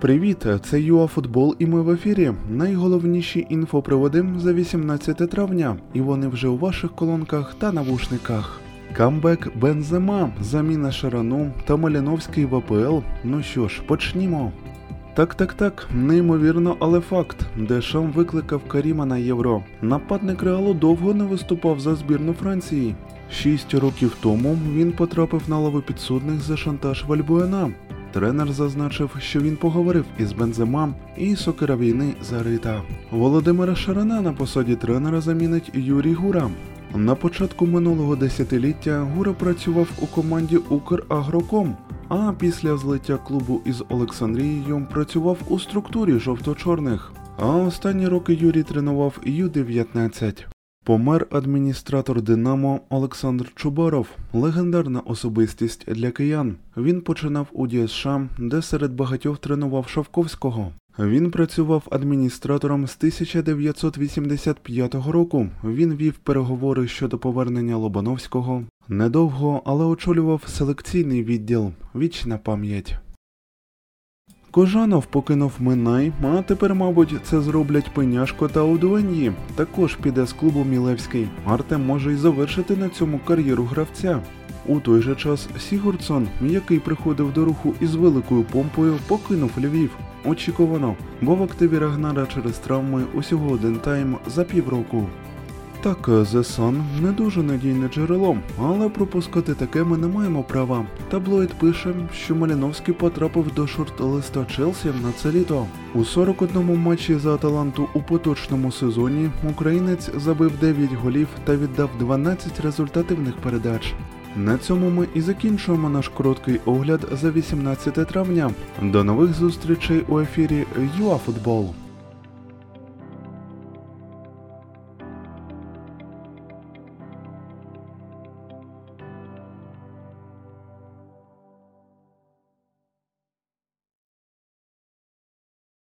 Привіт, це ЮАФутбол і ми в ефірі. Найголовніші інфоприводи за 18 травня, і вони вже у ваших колонках та навушниках. Камбек Бензема, заміна Шарану та Маліновський в АПЛ. Ну що ж, почнімо. Так, так, так, неймовірно, але факт. Дешам викликав Каріма на євро. Нападник Реалу довго не виступав за збірну Франції. Шість років тому він потрапив на лаву підсудних за шантаж Вальбуена. Тренер зазначив, що він поговорив із Бензема і сокира війни зарита. Володимира Шарана на посаді тренера замінить Юрій Гура. На початку минулого десятиліття Гура працював у команді Украгроком, а після злиття клубу із Олександрією працював у структурі жовто-чорних. А останні роки Юрій тренував Ю-19. Помер адміністратор Динамо Олександр Чубаров, легендарна особистість для киян. Він починав у ДСШ, де серед багатьох тренував Шавковського. Він працював адміністратором з 1985 року. Він вів переговори щодо повернення Лобановського. Недовго, але очолював селекційний відділ. Вічна пам'ять. Кожанов покинув Минай, а тепер, мабуть, це зроблять Пеняшко та Удуен'ї. Також піде з клубу Мілевський. Артем може й завершити на цьому кар'єру гравця. У той же час Сігурдсон, який приходив до руху із великою помпою, покинув Львів. Очікувано, бо в активі Рагнара через травми усього один тайм за півроку. Так, The Sun не дуже надійне джерело, але пропускати таке ми не маємо права. Таблоїд пише, що Маліновський потрапив до шорт-листа Челсі на це літо. У 41 матчі за Аталанту у поточному сезоні українець забив 9 голів та віддав 12 результативних передач. На цьому ми і закінчуємо наш короткий огляд за 18 травня. До нових зустрічей у ефірі ЮАФутбол.